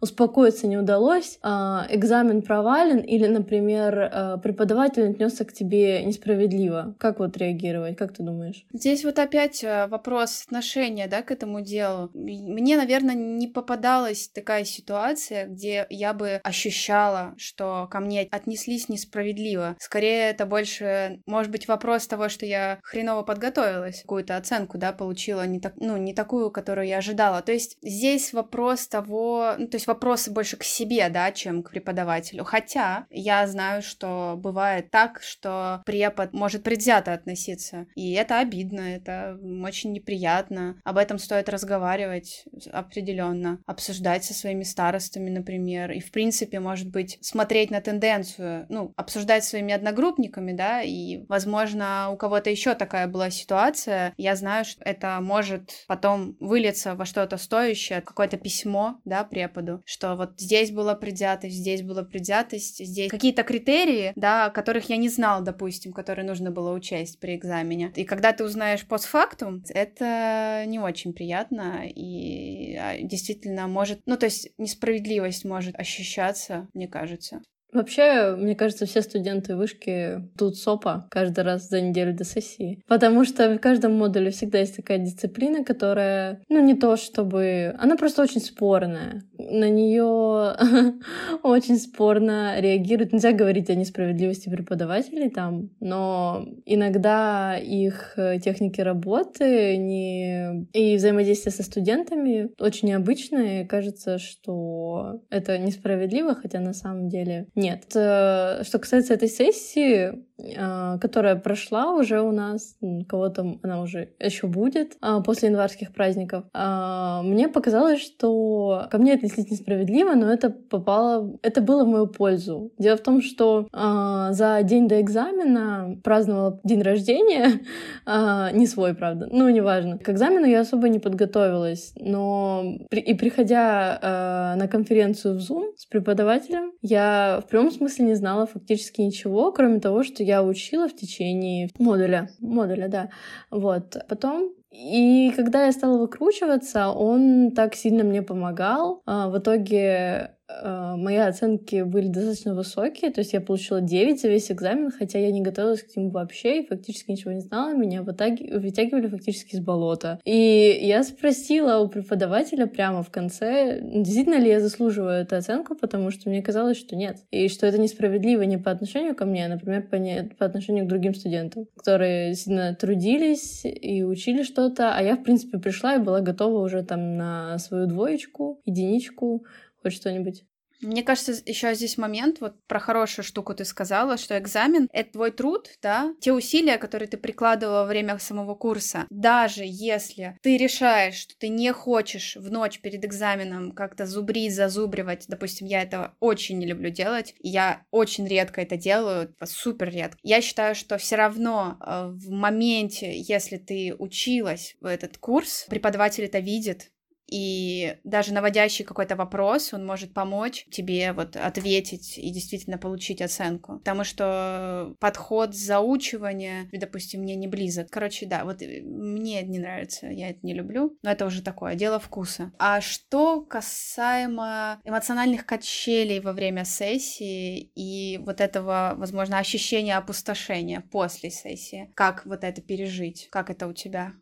[SPEAKER 6] успокоиться не удалось, а, экзамен провален или, например, а, преподаватель отнесся к тебе несправедливо. Как вот реагировать? Как ты думаешь?
[SPEAKER 5] Здесь вот опять э, вопрос отношения, да, к этому делу. Мне, наверное, не попадалась такая ситуация, где я бы ощущала, что ко мне отнеслись несправедливо. Скорее, это больше, может быть, вопрос того, что я хреново подготовилась, какую-то оценку, да, получила не так, ну, не такую, которую я ожидала. То есть здесь вопрос того, ну, то есть вопросы больше к себе, да, чем к преподавателю. Хотя я знаю, что бывает так, что препод может предвзято относиться. И это обидно, это очень неприятно. Об этом стоит разговаривать определенно, обсуждать со своими старостами, например. И, в принципе, может быть, смотреть на тенденцию, ну, обсуждать своими одногруппниками, да, и, возможно, у кого-то еще такая была ситуация. Я знаю, что это может потом вылиться во что-то стоящее, какое-то письмо, да, преподу, что вот здесь была предвзятость, здесь была предвзятость, здесь какие-то критерии, да, которых я не знал, допустим, которые нужно было учесть при экзамене. И когда ты узнаешь постфактум, это не очень приятно и а, действительно может, ну, то есть несправедливость может ощущаться, мне кажется.
[SPEAKER 6] Вообще, мне кажется, все студенты вышки тут СОПа каждый раз за неделю до сессии. Потому что в каждом модуле всегда есть такая дисциплина, которая, ну, не то чтобы... Она просто очень спорная. На нее очень спорно реагируют. Нельзя говорить о несправедливости преподавателей там, но иногда их э, техники работы не... и взаимодействие со студентами очень необычные. Кажется, что это несправедливо, хотя на самом деле нет. Э, что касается этой сессии, которая прошла уже у нас, кого-то она уже еще будет а, после январских праздников, а, мне показалось, что ко мне отнеслись несправедливо, но это попало, это было в мою пользу. Дело в том, что за день до экзамена праздновала день рождения, не свой, правда, ну, неважно. К экзамену я особо не подготовилась, но и приходя на конференцию в Zoom с преподавателем, я в прямом смысле не знала фактически ничего, кроме того, что я учила в течение модуля. Модуля, да. Вот. Потом и когда я стала выкручиваться, он так сильно мне помогал. А, в итоге мои оценки были достаточно высокие, то есть я получила 9 за весь экзамен, хотя я не готовилась к нему вообще и фактически ничего не знала, меня вытягивали фактически из болота. И я спросила у преподавателя прямо в конце, действительно ли я заслуживаю эту оценку, потому что мне казалось, что нет, и что это несправедливо не по отношению ко мне, а, например, по, не... по отношению к другим студентам, которые сильно трудились и учили что-то, а я, в принципе, пришла и была готова уже там на свою двоечку, единичку, хоть что-нибудь.
[SPEAKER 5] Мне кажется, еще здесь момент, вот про хорошую штуку ты сказала, что экзамен — это твой труд, да, те усилия, которые ты прикладывала во время самого курса. Даже если ты решаешь, что ты не хочешь в ночь перед экзаменом как-то зубрить, зазубривать, допустим, я это очень не люблю делать, я очень редко это делаю, супер редко. Я считаю, что все равно э, в моменте, если ты училась в этот курс, преподаватель это видит, и даже наводящий какой-то вопрос, он может помочь тебе вот ответить и действительно получить оценку. Потому что подход заучивания, допустим, мне не близок. Короче, да, вот э, мне это не нравится, я это не люблю, но это уже такое, дело вкуса. А что касаемо эмоциональных качелей во время сессии и вот этого, возможно, ощущения опустошения после сессии, как вот это пережить, как это у тебя?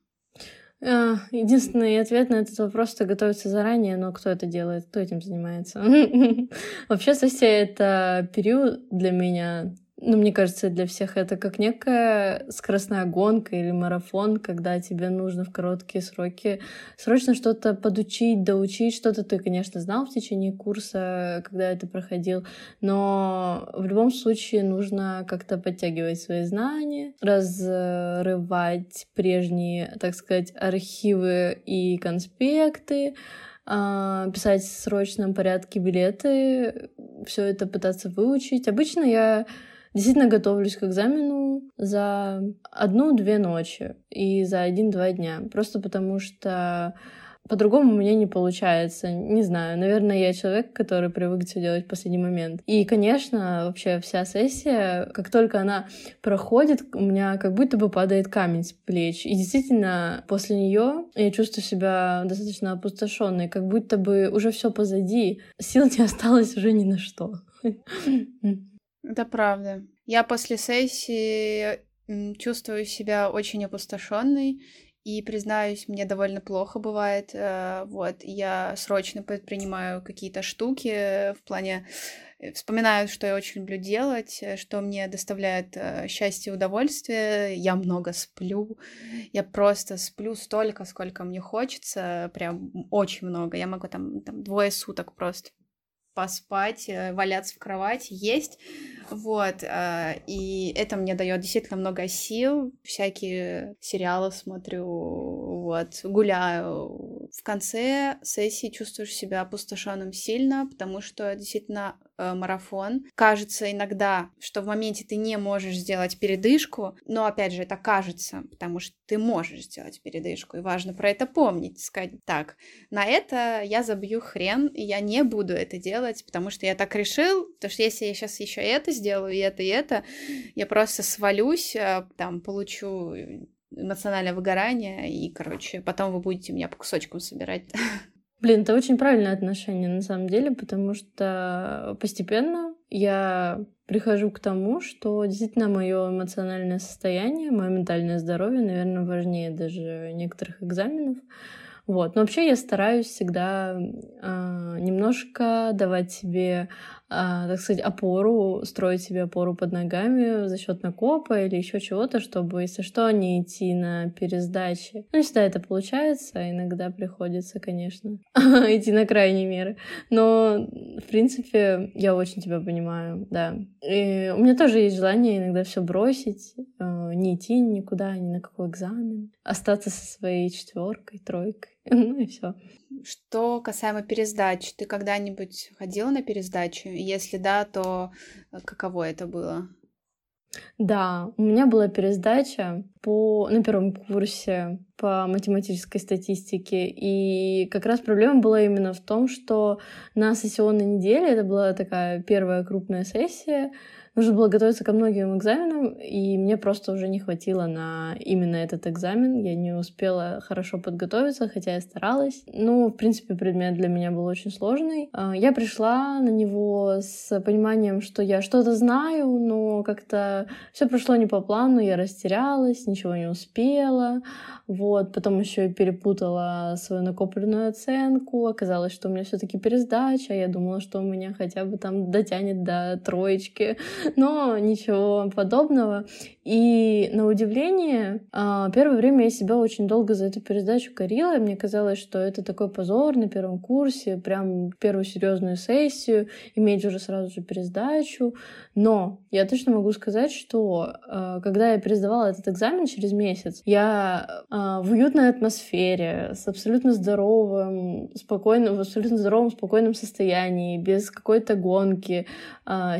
[SPEAKER 6] А, единственный ответ на этот вопрос — это готовиться заранее, но кто это делает, кто этим занимается? Вообще, сессия — это период для меня ну, мне кажется, для всех это как некая скоростная гонка или марафон, когда тебе нужно в короткие сроки срочно что-то подучить, доучить. Что-то ты, конечно, знал в течение курса, когда это проходил, но в любом случае нужно как-то подтягивать свои знания, разрывать прежние, так сказать, архивы и конспекты, а, писать в срочном порядке билеты, все это пытаться выучить. Обычно я действительно готовлюсь к экзамену за одну-две ночи и за один-два дня. Просто потому что по-другому у меня не получается. Не знаю, наверное, я человек, который привык все делать в последний момент. И, конечно, вообще вся сессия, как только она проходит, у меня как будто бы падает камень с плеч. И действительно, после нее я чувствую себя достаточно опустошенной, как будто бы уже все позади, сил не осталось уже ни на что.
[SPEAKER 5] Это правда. Я после сессии чувствую себя очень опустошенной, и признаюсь, мне довольно плохо бывает. Э, вот, я срочно предпринимаю какие-то штуки в плане э, вспоминаю, что я очень люблю делать, э, что мне доставляет счастье и удовольствие. Я много сплю. Я просто сплю столько, сколько мне хочется. Прям очень много. Я могу там, там двое суток просто поспать, валяться в кровати, есть. Вот, а, и это мне дает действительно много сил. Всякие сериалы смотрю, вот, гуляю. В конце сессии чувствуешь себя опустошенным сильно, потому что действительно э, марафон. Кажется иногда, что в моменте ты не можешь сделать передышку, но опять же это кажется, потому что ты можешь сделать передышку, и важно про это помнить, сказать, так, на это я забью хрен, и я не буду это делать, потому что я так решил, потому что если я сейчас еще это сделаю, и это, и это, я просто свалюсь, э, там, получу эмоциональное выгорание, и, короче, потом вы будете меня по кусочкам собирать.
[SPEAKER 6] Блин, это очень правильное отношение на самом деле, потому что постепенно я прихожу к тому, что действительно мое эмоциональное состояние, мое ментальное здоровье, наверное, важнее даже некоторых экзаменов. Вот. Но вообще я стараюсь всегда э, немножко давать себе так сказать, опору, строить себе опору под ногами за счет накопа или еще чего-то, чтобы, если что, не идти на пересдачи. Ну, не всегда это получается, а иногда приходится, конечно, идти на крайние меры. Но, в принципе, я очень тебя понимаю, да. И у меня тоже есть желание иногда все бросить, э, не идти никуда, ни на какой экзамен, остаться со своей четверкой, тройкой. Ну и все.
[SPEAKER 5] Что касаемо пересдач, ты когда-нибудь ходила на пересдачу? Если да, то э, каково это было?
[SPEAKER 6] Да, у меня была пересдача по, на первом курсе по математической статистике. И как раз проблема была именно в том, что на сессионной неделе, это была такая первая крупная сессия, нужно было готовиться ко многим экзаменам, и мне просто уже не хватило на именно этот экзамен. Я не успела хорошо подготовиться, хотя я старалась. Ну, в принципе, предмет для меня был очень сложный. А, я пришла на него с пониманием, что я что-то знаю, но как-то все прошло не по плану, я растерялась, ничего не успела. Вот, потом еще и перепутала свою накопленную оценку. Оказалось, что у меня все-таки пересдача. Я думала, что у меня хотя бы там дотянет до троечки. но ничего подобного. И на удивление, а, первое время я себя очень долго за эту передачу корила, мне казалось, что это такой позор на первом курсе, прям первую серьезную сессию, иметь уже сразу же пересдачу. Но я точно могу сказать, что а, когда я пересдавала этот экзамен через месяц, я а, в уютной атмосфере, с абсолютно здоровым, спокойным, в абсолютно здоровом, спокойном состоянии, без какой-то гонки,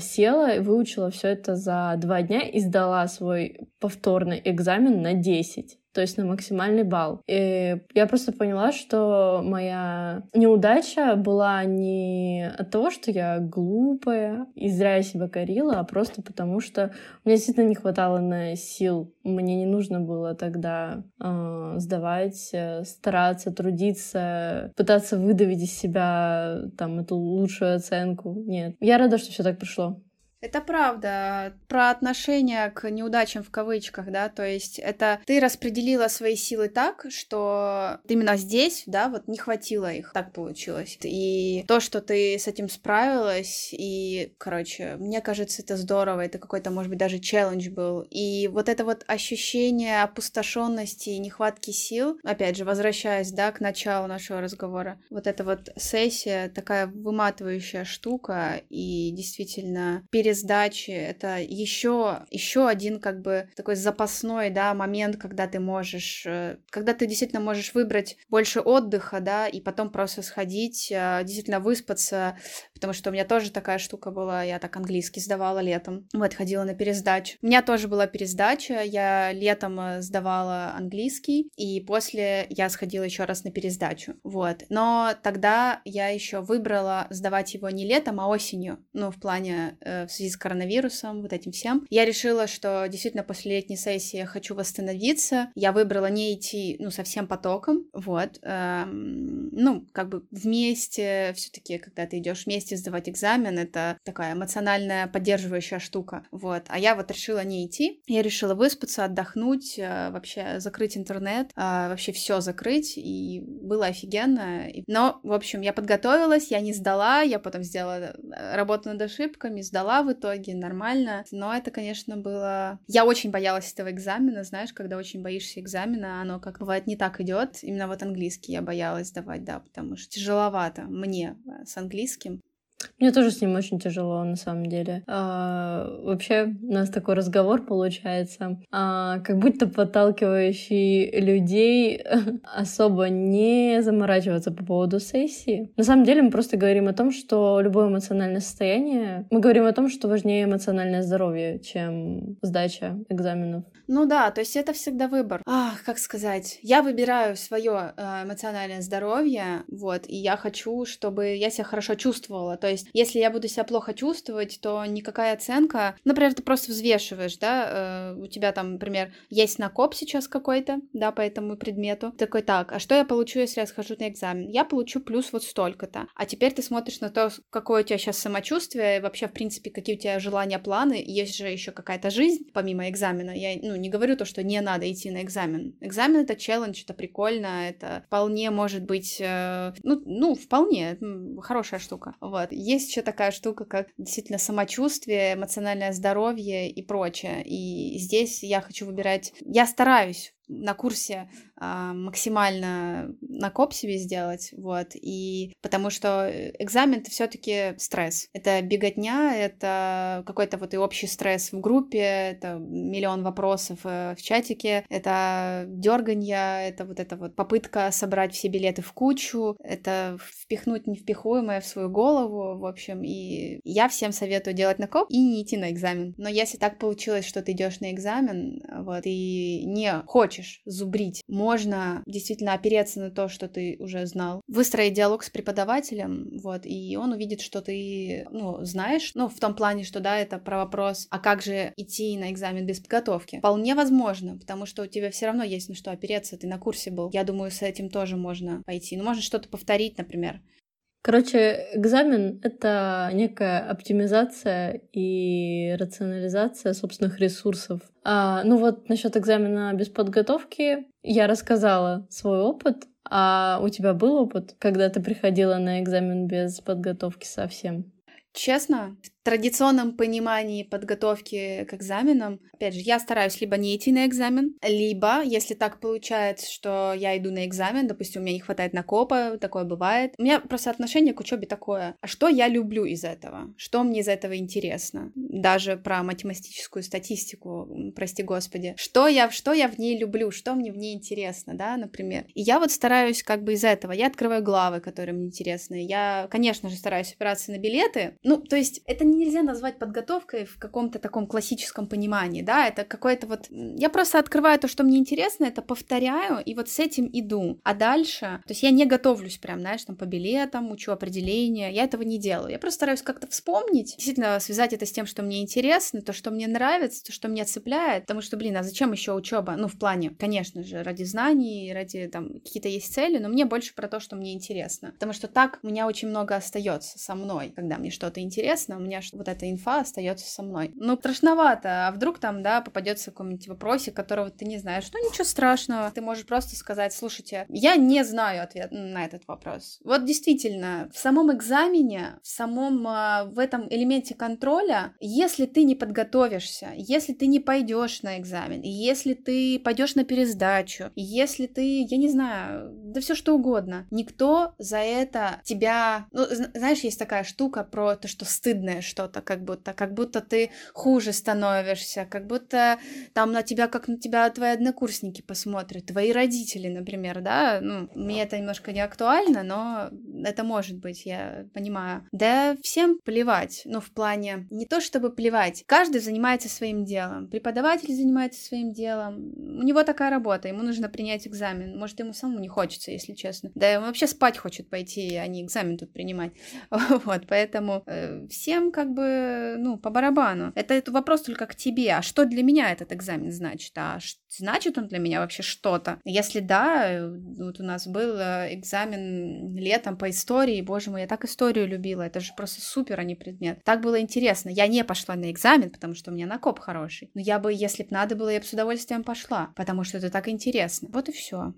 [SPEAKER 6] села и выучила все это за два дня и сдала свой повторный экзамен на 10 то есть на максимальный балл. И я просто поняла, что моя неудача была не от того, что я глупая и зря я себя корила, а просто потому, что меня действительно не хватало на сил. Мне не нужно было тогда э, сдавать, стараться, трудиться, пытаться выдавить из себя там эту лучшую оценку. Нет. Я рада, что все так прошло.
[SPEAKER 5] Это правда. Про отношение к неудачам в кавычках, да, то есть это ты распределила свои силы так, что именно здесь, да, вот не хватило их, так получилось. И то, что ты с этим справилась, и, короче, мне кажется, это здорово, это какой-то, может быть, даже челлендж был. И вот это вот ощущение опустошенности и нехватки сил, опять же, возвращаясь, да, к началу нашего разговора, вот эта вот сессия такая выматывающая штука, и действительно перез сдачи, это еще, еще один как бы такой запасной, да, момент, когда ты можешь, э, когда ты действительно можешь выбрать больше отдыха, да, и потом просто сходить, э, действительно выспаться, потому что у меня тоже такая штука была, я так английский сдавала летом, вот, ходила на пересдачу. У меня тоже была пересдача, я летом э, сдавала английский, и после я сходила еще раз на пересдачу, вот. Но тогда я еще выбрала сдавать его не летом, а осенью, ну, в плане э, в связи с коронавирусом, вот этим всем. Я решила, что действительно после летней сессии я хочу восстановиться. Я выбрала не идти, ну, совсем потоком, вот. Эм, ну, как бы вместе, все таки когда ты идешь вместе сдавать экзамен, это такая эмоциональная поддерживающая штука, вот. А я вот решила не идти. Я решила выспаться, отдохнуть, э, вообще закрыть интернет, э, вообще все закрыть, и было офигенно. Но, в общем, я подготовилась, я не сдала, я потом сделала э, работу над ошибками, сдала в итоге нормально. Но это, конечно, было... Я очень боялась этого экзамена, знаешь, когда очень боишься экзамена, оно как бывает не так идет. Именно вот английский я боялась сдавать, да, потому что тяжеловато мне с английским.
[SPEAKER 6] Мне тоже с ним очень тяжело, на самом деле. А, вообще, у нас такой разговор получается, а, как будто подталкивающий людей особо не заморачиваться по поводу сессии. На самом деле мы просто говорим о том, что любое эмоциональное состояние... Мы говорим о том, что важнее эмоциональное здоровье, чем сдача экзаменов.
[SPEAKER 5] Ну да, то есть это всегда выбор. Ах, как сказать, я выбираю свое э, эмоциональное здоровье, вот, и я хочу, чтобы я себя хорошо чувствовала. То есть, если я буду себя плохо чувствовать, то никакая оценка, например, ты просто взвешиваешь, да, э, у тебя там, например, есть накоп сейчас какой-то, да, по этому предмету, такой, так, а что я получу, если я схожу на экзамен? Я получу плюс вот столько-то. А теперь ты смотришь на то, какое у тебя сейчас самочувствие, вообще, в принципе, какие у тебя желания, планы, есть же еще какая-то жизнь помимо экзамена. Я, ну, не говорю то, что не надо идти на экзамен. Экзамен — это челлендж, это прикольно, это вполне может быть, э, ну, ну, вполне хорошая штука. Вот. Есть еще такая штука, как действительно самочувствие, эмоциональное здоровье и прочее. И здесь я хочу выбирать... Я стараюсь на курсе а, максимально накоп себе сделать, вот, и потому что экзамен это все-таки стресс, это беготня, это какой-то вот и общий стресс в группе, это миллион вопросов э, в чатике, это дерганье, это вот эта вот попытка собрать все билеты в кучу, это впихнуть невпихуемое в свою голову, в общем, и я всем советую делать накоп и не идти на экзамен, но если так получилось, что ты идешь на экзамен, вот, и не хочешь зубрить, можно действительно опереться на то, что ты уже знал, выстроить диалог с преподавателем, вот, и он увидит, что ты, ну, знаешь, ну, в том плане, что, да, это про вопрос, а как же идти на экзамен без подготовки? Вполне возможно, потому что у тебя все равно есть на что опереться, ты на курсе был. Я думаю, с этим тоже можно пойти. Ну, можно что-то повторить, например.
[SPEAKER 6] Короче, экзамен — это некая оптимизация и рационализация собственных ресурсов. А, ну вот насчет экзамена без подготовки я рассказала свой опыт, а у тебя был опыт, когда ты приходила на экзамен без подготовки совсем?
[SPEAKER 5] Честно, традиционном понимании подготовки к экзаменам, опять же, я стараюсь либо не идти на экзамен, либо, если так получается, что я иду на экзамен, допустим, у меня не хватает накопа, такое бывает. У меня просто отношение к учебе такое. А что я люблю из этого? Что мне из этого интересно? Даже про математическую статистику, прости господи. Что я, что я в ней люблю? Что мне в ней интересно, да, например? И я вот стараюсь как бы из этого. Я открываю главы, которые мне интересны. Я, конечно же, стараюсь опираться на билеты. Ну, то есть это нельзя назвать подготовкой в каком-то таком классическом понимании, да, это какое-то вот... Я просто открываю то, что мне интересно, это повторяю, и вот с этим иду. А дальше... То есть я не готовлюсь прям, знаешь, там по билетам, учу определения, я этого не делаю. Я просто стараюсь как-то вспомнить, действительно связать это с тем, что мне интересно, то, что мне нравится, то, что меня цепляет, потому что, блин, а зачем еще учеба? Ну, в плане, конечно же, ради знаний, ради там какие-то есть цели, но мне больше про то, что мне интересно. Потому что так у меня очень много остается со мной, когда мне что-то интересно, у меня вот эта инфа остается со мной. Ну, страшновато, а вдруг там, да, попадется какой-нибудь вопросик, которого ты не знаешь. Ну, ничего страшного, ты можешь просто сказать, слушайте, я не знаю ответ на этот вопрос. Вот действительно, в самом экзамене, в самом, а, в этом элементе контроля, если ты не подготовишься, если ты не пойдешь на экзамен, если ты пойдешь на пересдачу, если ты, я не знаю, да все что угодно, никто за это тебя, ну, знаешь, есть такая штука про то, что стыдное что-то, как будто, как будто ты хуже становишься, как будто там на тебя, как на тебя твои однокурсники посмотрят, твои родители, например, да, ну, мне это немножко не актуально, но это может быть, я понимаю. Да всем плевать, ну, в плане, не то чтобы плевать, каждый занимается своим делом, преподаватель занимается своим делом, у него такая работа, ему нужно принять экзамен, может, ему самому не хочется, если честно, да, он вообще спать хочет пойти, а не экзамен тут принимать, вот, поэтому э, всем как бы, ну, по барабану. Это, это вопрос только к тебе. А что для меня этот экзамен значит? А значит он для меня вообще что-то? Если да, вот у нас был э, экзамен летом по истории, боже мой, я так историю любила, это же просто супер, а не предмет. Так было интересно. Я не пошла на экзамен, потому что у меня накоп хороший. Но я бы, если бы надо было, я бы с удовольствием пошла, потому что это так интересно. Вот и все.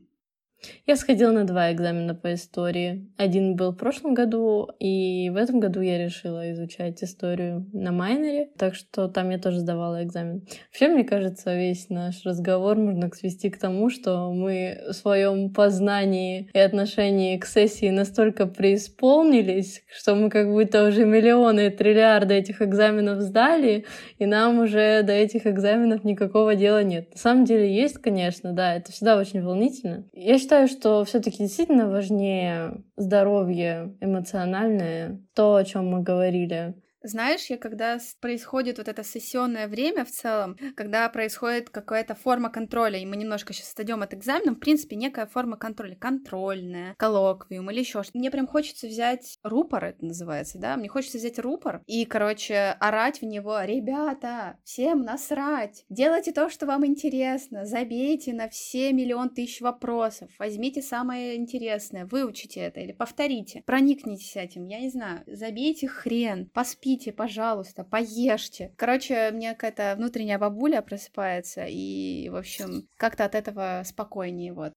[SPEAKER 6] Я сходила на два экзамена по истории. Один был в прошлом году, и в этом году я решила изучать историю на майнере, так что там я тоже сдавала экзамен. Вообще, мне кажется, весь наш разговор можно свести к тому, что мы в своем познании и отношении к сессии настолько преисполнились, что мы как будто уже миллионы и триллиарды этих экзаменов сдали, и нам уже до этих экзаменов никакого дела нет. На самом деле есть, конечно, да, это всегда очень волнительно. Я считаю, что все-таки действительно важнее здоровье эмоциональное, то, о чем мы говорили,
[SPEAKER 5] знаешь, я когда происходит вот это сессионное время в целом, когда происходит какая-то форма контроля, и мы немножко сейчас отойдем от экзамена, в принципе, некая форма контроля, контрольная, коллоквиум или еще что-то. Мне прям хочется взять рупор, это называется, да, мне хочется взять рупор и, короче, орать в него, ребята, всем насрать, делайте то, что вам интересно, забейте на все миллион тысяч вопросов, возьмите самое интересное, выучите это или повторите, проникнитесь этим, я не знаю, забейте хрен, поспите, пойдите, пожалуйста, поешьте. Короче, мне какая-то внутренняя бабуля просыпается, и, в общем, как-то от этого спокойнее, вот.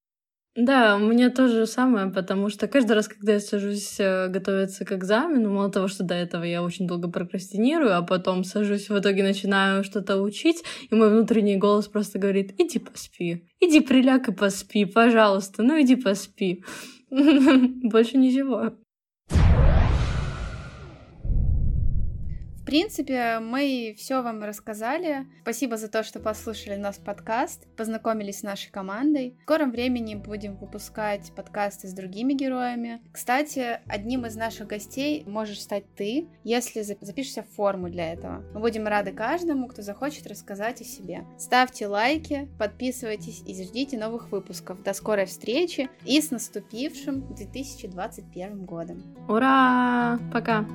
[SPEAKER 6] Да, у меня тоже самое, потому что каждый раз, когда я сажусь э, готовиться к экзамену, мало того, что до этого я очень долго прокрастинирую, а потом сажусь, в итоге начинаю что-то учить, и мой внутренний голос просто говорит, иди поспи, иди приляг и поспи, пожалуйста, ну иди поспи. Больше ничего.
[SPEAKER 5] Принципе, мы все вам рассказали. Спасибо за то, что послушали нас подкаст, познакомились с нашей командой. В скором времени будем выпускать подкасты с другими героями. Кстати, одним из наших гостей можешь стать ты, если запишешься в форму для этого. Мы будем рады каждому, кто захочет рассказать о себе. Ставьте лайки, подписывайтесь и ждите новых выпусков. До скорой встречи и с наступившим 2021 годом.
[SPEAKER 6] Ура! Пока!